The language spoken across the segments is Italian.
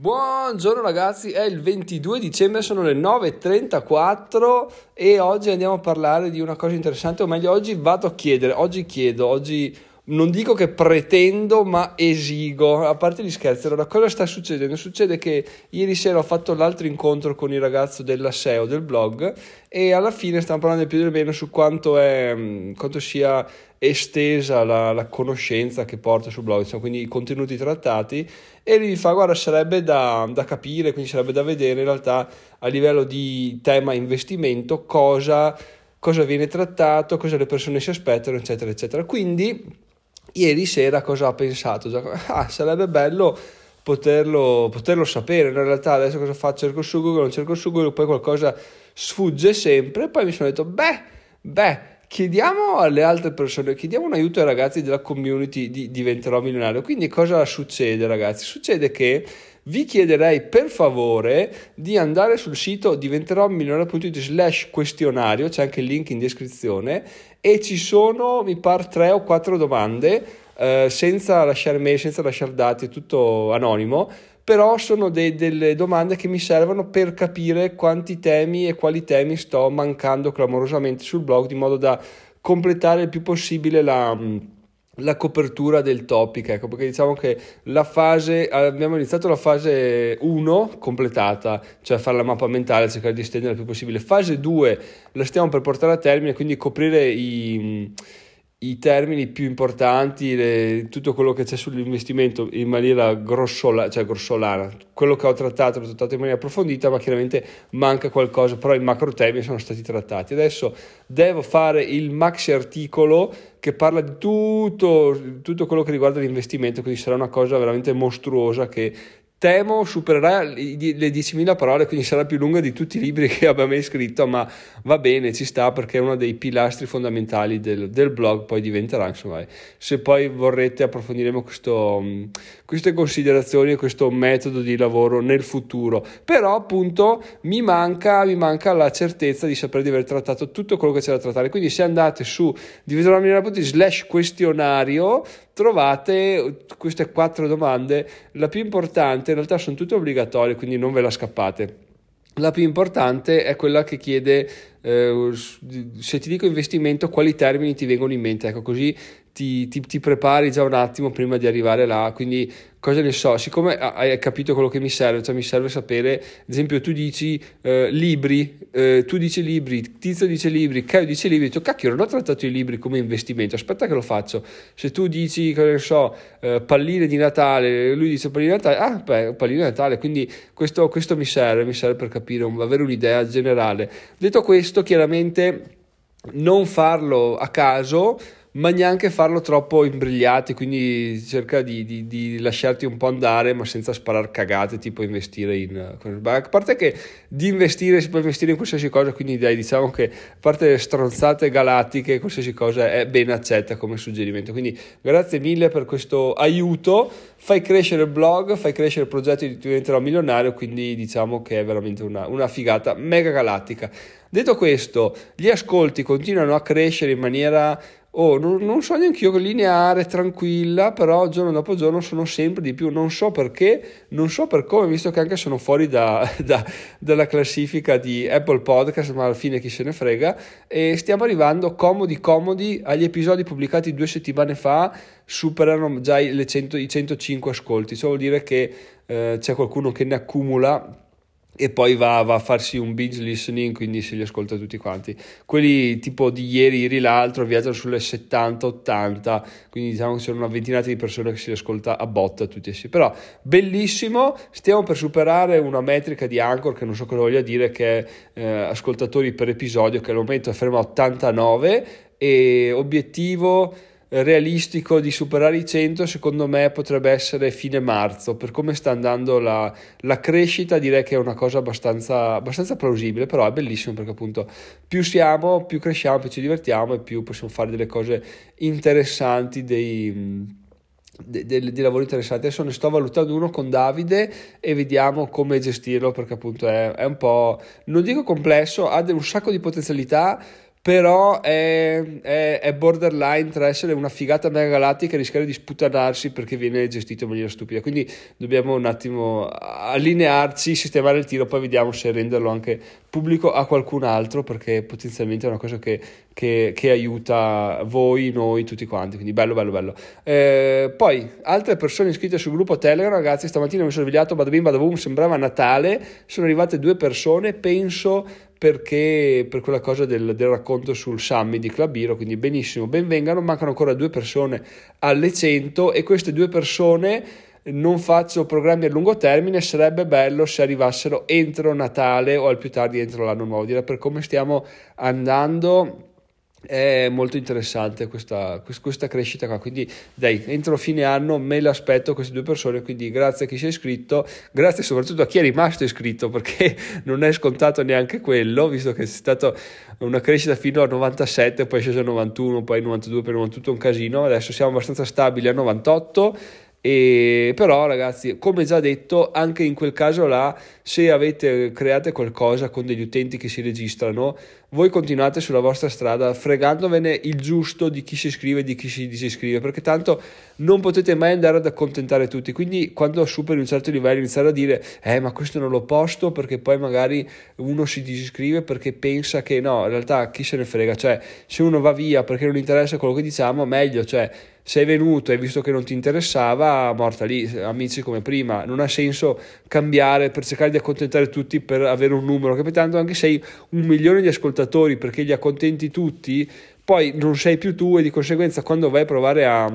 Buongiorno ragazzi, è il 22 dicembre, sono le 9.34 e oggi andiamo a parlare di una cosa interessante, o meglio oggi vado a chiedere, oggi chiedo, oggi non dico che pretendo, ma esigo, a parte gli scherzi. Allora, cosa sta succedendo? Succede che ieri sera ho fatto l'altro incontro con il ragazzo della SEO del blog e alla fine stiamo parlando più del meno su quanto, è, mm, quanto sia estesa la, la, conoscenza che porta sul blog, insomma, quindi i contenuti trattati e lui fa guarda sarebbe da, da capire, quindi sarebbe da vedere in realtà a livello di tema investimento cosa cosa viene trattato, cosa le persone si aspettano, eccetera, eccetera. Quindi ieri sera cosa ha pensato? Ah, sarebbe bello poterlo, poterlo sapere. In realtà adesso cosa faccio? Cerco su Google, non cerco su Google, poi qualcosa sfugge sempre. Poi mi sono detto, beh, beh, chiediamo alle altre persone, chiediamo un aiuto ai ragazzi della community di Diventerò Milionario. Quindi cosa succede ragazzi? Succede che vi chiederei per favore di andare sul sito diventeròmilionario.it slash questionario, c'è anche il link in descrizione e ci sono, mi pare, tre o quattro domande eh, senza lasciare mail, senza lasciare dati, tutto anonimo però sono de- delle domande che mi servono per capire quanti temi e quali temi sto mancando clamorosamente sul blog di modo da completare il più possibile la la copertura del topic, ecco, perché diciamo che la fase, abbiamo iniziato la fase 1 completata, cioè fare la mappa mentale, cercare di estendere il più possibile. Fase 2 la stiamo per portare a termine, quindi coprire i i termini più importanti, le, tutto quello che c'è sull'investimento in maniera grossola, cioè grossolana, quello che ho trattato l'ho trattato in maniera approfondita, ma chiaramente manca qualcosa, però i macro temi sono stati trattati. Adesso devo fare il maxi articolo che parla di tutto, tutto quello che riguarda l'investimento, quindi sarà una cosa veramente mostruosa che temo supererà le 10.000 parole, quindi sarà più lunga di tutti i libri che abbia mai scritto, ma va bene, ci sta perché è uno dei pilastri fondamentali del, del blog, poi diventerà, insomma, se poi vorrete approfondiremo questo, queste considerazioni e questo metodo di lavoro nel futuro, però appunto mi manca, mi manca la certezza di sapere di aver trattato tutto quello che c'è da trattare, quindi se andate su diventerà.it slash questionario trovate queste quattro domande, la più importante in realtà sono tutte obbligatorie, quindi non ve la scappate. La più importante è quella che chiede eh, se ti dico investimento quali termini ti vengono in mente, ecco così ti, ti, ti, prepari già un attimo prima di arrivare là, quindi cosa ne so, siccome hai capito quello che mi serve, cioè mi serve sapere, ad esempio tu dici eh, libri, eh, tu dici libri, Tizio dice libri, Caio dice libri, dico cacchio non ho trattato i libri come investimento, aspetta che lo faccio, se tu dici, cosa ne so, eh, palline di Natale, lui dice palline di Natale, ah beh, palline di Natale, quindi questo, questo mi serve, mi serve per capire, avere un'idea generale. Detto questo, chiaramente non farlo a caso, ma neanche farlo troppo imbrigliati, quindi cerca di, di, di, lasciarti un po' andare, ma senza sparare cagate, tipo investire in... A parte che di investire si può investire in qualsiasi cosa, quindi dai, diciamo che a parte le stronzate galattiche, qualsiasi cosa è ben accetta come suggerimento. Quindi grazie mille per questo aiuto, fai crescere il blog, fai crescere il progetto di diventerò milionario, quindi diciamo che è veramente una, una figata mega galattica. Detto questo, gli ascolti continuano a crescere in maniera oh, non, non so neanche io lineare, tranquilla, però giorno dopo giorno sono sempre di più. Non so perché, non so per come, visto che anche sono fuori da, da, dalla classifica di Apple Podcast, ma alla fine chi se ne frega. E stiamo arrivando comodi, comodi agli episodi pubblicati due settimane fa. Superano già i, 100, i 105 ascolti, ciò vuol dire che eh, c'è qualcuno che ne accumula e poi va, va, a farsi un binge listening, quindi se li ascolta tutti quanti. Quelli tipo di ieri, ieri l'altro, viaggiano sulle 70-80, quindi diciamo che sono una ventina di persone che si ascolta a botta tutti assieme. Però bellissimo, stiamo per superare una metrica di Anchor che non so cosa voglia dire, che è eh, ascoltatori per episodio, che al momento è fermo a 89 e obiettivo realistico di superare i 100 secondo me potrebbe essere fine marzo per come sta andando la, la crescita direi che è una cosa abbastanza, abbastanza, plausibile però è bellissimo perché appunto più siamo più cresciamo più ci divertiamo e più possiamo fare delle cose interessanti dei dei, dei, dei, lavori interessanti. Adesso ne sto valutando uno con Davide e vediamo come gestirlo perché appunto è, è un po', non dico complesso, ha un sacco di potenzialità, però è, è, è, borderline tra essere una figata mega galattica e rischiare di sputtanarsi perché viene gestito in maniera stupida. Quindi dobbiamo un attimo allinearci, sistemare il tiro, poi vediamo se renderlo anche pubblico a qualcun altro perché potenzialmente è una cosa che, che, che aiuta voi, noi, tutti quanti. Quindi bello, bello, bello. Eh, poi altre persone iscritte sul gruppo Telegram, ragazzi, stamattina mi sono svegliato, badabim, badabum, sembrava Natale, sono arrivate due persone, penso perché per quella cosa del, del, racconto sul summit di Clubiro, quindi benissimo, benvengano, mancano ancora due persone alle 100 e queste due persone non faccio programmi a lungo termine, sarebbe bello se arrivassero entro Natale o al più tardi entro l'anno nuovo, direi per come stiamo andando è molto interessante questa, questa, crescita qua. Quindi dai entro fine anno me l'aspetto queste due persone quindi grazie a chi si è iscritto grazie soprattutto a chi è rimasto iscritto perché non è scontato neanche quello visto che è stata una crescita fino a 97 poi è sceso a 91 poi 92 poi 98 un casino adesso siamo abbastanza stabili a 98 e però ragazzi come già detto anche in quel caso là se avete create qualcosa con degli utenti che si registrano voi continuate sulla vostra strada fregandovene il giusto di chi si iscrive e di chi si disiscrive perché tanto non potete mai andare ad accontentare tutti. Quindi quando superi un certo livello iniziare a dire eh ma questo non lo posto perché poi magari uno si disiscrive perché pensa che no in realtà chi se ne frega? Cioè se uno va via perché non interessa quello che diciamo meglio cioè sei venuto e visto che non ti interessava morta lì amici come prima. Non ha senso cambiare per cercare di accontentare tutti per avere un numero capitando anche se hai un milione di ascoltatori perché li accontenti tutti, poi non sei più tu e di conseguenza quando vai a provare a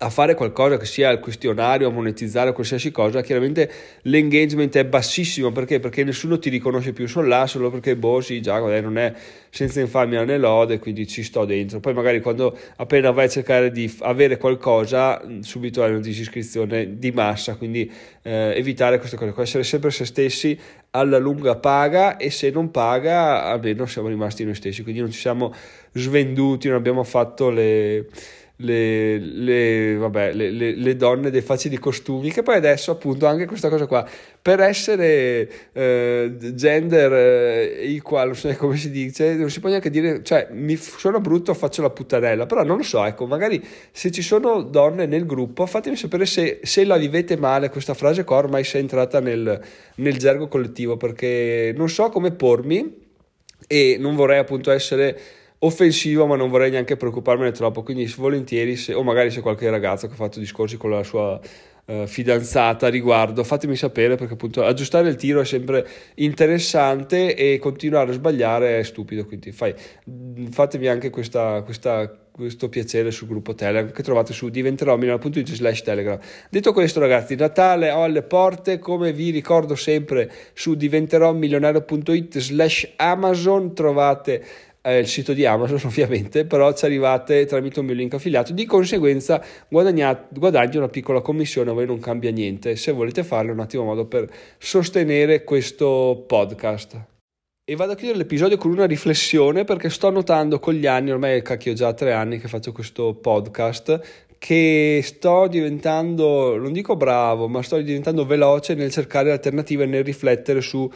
a fare qualcosa che sia il questionario, a monetizzare qualsiasi cosa, chiaramente l'engagement è bassissimo perché? Perché nessuno ti riconosce più, sono là solo perché boh sì già non è senza infamia né lode, quindi ci sto dentro. Poi magari quando appena vai a cercare di avere qualcosa, subito hai una disiscrizione di massa, quindi eh, evitare queste cose, essere sempre se stessi alla lunga paga e se non paga almeno siamo rimasti noi stessi, quindi non ci siamo svenduti, non abbiamo fatto le le, le, vabbè, le, le, donne dei facili costumi, che poi adesso appunto anche questa cosa qua, per essere eh, gender eh, equal, so come si dice, non si può neanche dire, cioè mi suona brutto, faccio la puttanella, però non lo so, ecco, magari se ci sono donne nel gruppo, fatemi sapere se, se la vivete male questa frase qua, ormai si è entrata nel, nel gergo collettivo, perché non so come pormi e non vorrei appunto essere offensivo, ma non vorrei neanche preoccuparmene troppo. Quindi, volentieri, se, o magari se qualche ragazzo che ha fatto discorsi con la sua uh, fidanzata a riguardo, fatemi sapere perché appunto aggiustare il tiro è sempre interessante e continuare a sbagliare è stupido. Quindi, fai, fatemi anche questa, questa questo piacere sul gruppo Telegram che trovate su diventeromilano.it slash telegram detto questo ragazzi Natale ho alle porte come vi ricordo sempre su diventeromilionario.it slash amazon trovate eh, il sito di Amazon ovviamente, però ci arrivate tramite un mio link affiliato, di conseguenza guadagni una piccola commissione, a voi non cambia niente, se volete farlo è un attimo modo per sostenere questo podcast. E vado a chiudere l'episodio con una riflessione perché sto notando con gli anni, ormai cacchio già tre anni che faccio questo podcast, che sto diventando, non dico bravo, ma sto diventando veloce nel cercare alternative, nel riflettere su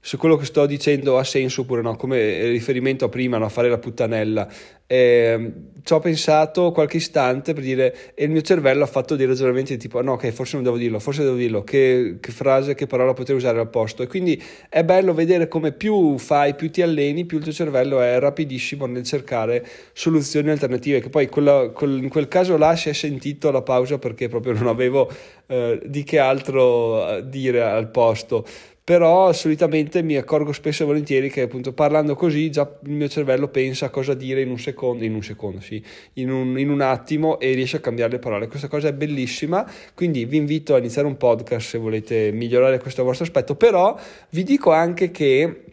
se quello che sto dicendo ha senso oppure no, come riferimento a prima, no, a fare la puttanella. Eh, ci ho pensato qualche istante per dire, e il mio cervello ha fatto dei ragionamenti tipo, no, ok, forse non devo dirlo, forse devo dirlo, che, che frase, che parola poter usare al posto. E quindi è bello vedere come più fai, più ti alleni, più il tuo cervello è rapidissimo nel cercare soluzioni alternative. Che poi quella, quel, in quel caso là si è sentito la pausa perché proprio non avevo eh, di che altro eh, dire al posto però solitamente mi accorgo spesso e volentieri che appunto parlando così già il mio cervello pensa a cosa dire in un secondo, in un secondo sì, in un, in un attimo e riesce a cambiare le parole. Questa cosa è bellissima, quindi vi invito a iniziare un podcast se volete migliorare questo vostro aspetto, però vi dico anche che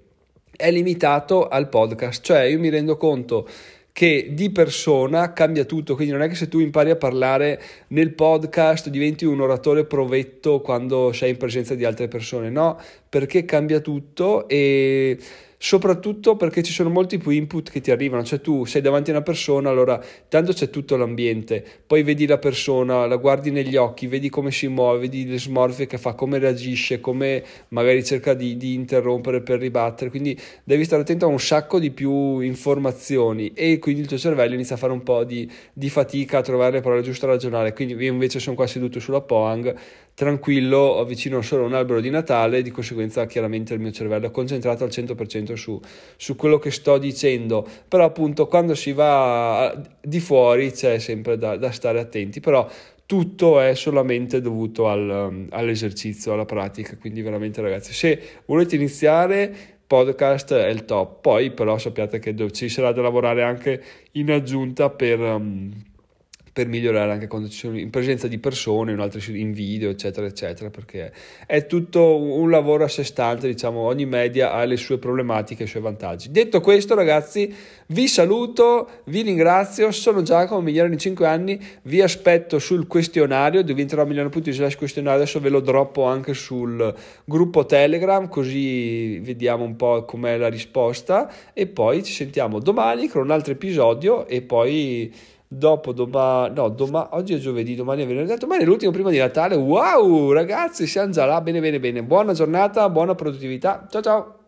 è limitato al podcast, cioè io mi rendo conto che di persona cambia tutto, quindi non è che se tu impari a parlare nel podcast diventi un oratore provetto quando sei in presenza di altre persone, no, perché cambia tutto e soprattutto perché ci sono molti più input che ti arrivano, cioè tu sei davanti a una persona, allora tanto c'è tutto l'ambiente, poi vedi la persona, la guardi negli occhi, vedi come si muove, vedi le smorfie che fa, come reagisce, come magari cerca di, di interrompere per ribattere, quindi devi stare attento a un sacco di più informazioni e quindi il tuo cervello inizia a fare un po' di, di fatica a trovare le parole giuste a ragionare, quindi io invece sono qua seduto sulla Poang tranquillo, avvicino solo a un albero di Natale, di conseguenza chiaramente il mio cervello è concentrato al 100% su, su quello che sto dicendo, però appunto quando si va di fuori c'è sempre da, da stare attenti, però tutto è solamente dovuto al, all'esercizio, alla pratica, quindi veramente ragazzi, se volete iniziare podcast è il top, poi però sappiate che ci sarà da lavorare anche in aggiunta per... Um, per migliorare anche quando ci sono in presenza di persone, in, altri, in video, eccetera, eccetera, perché è tutto un lavoro a sé stante, diciamo, ogni media ha le sue problematiche i suoi vantaggi. Detto questo, ragazzi, vi saluto, vi ringrazio, sono Giacomo, migliore in 5 anni, vi aspetto sul questionario, diventerò slash questionario, adesso ve lo droppo anche sul gruppo Telegram, così vediamo un po' com'è la risposta e poi ci sentiamo domani con un altro episodio e poi dopo domani, no, domani, oggi è giovedì, domani è venerdì, domani è l'ultimo prima di Natale, wow ragazzi siamo già là, bene bene bene, buona giornata, buona produttività, ciao ciao!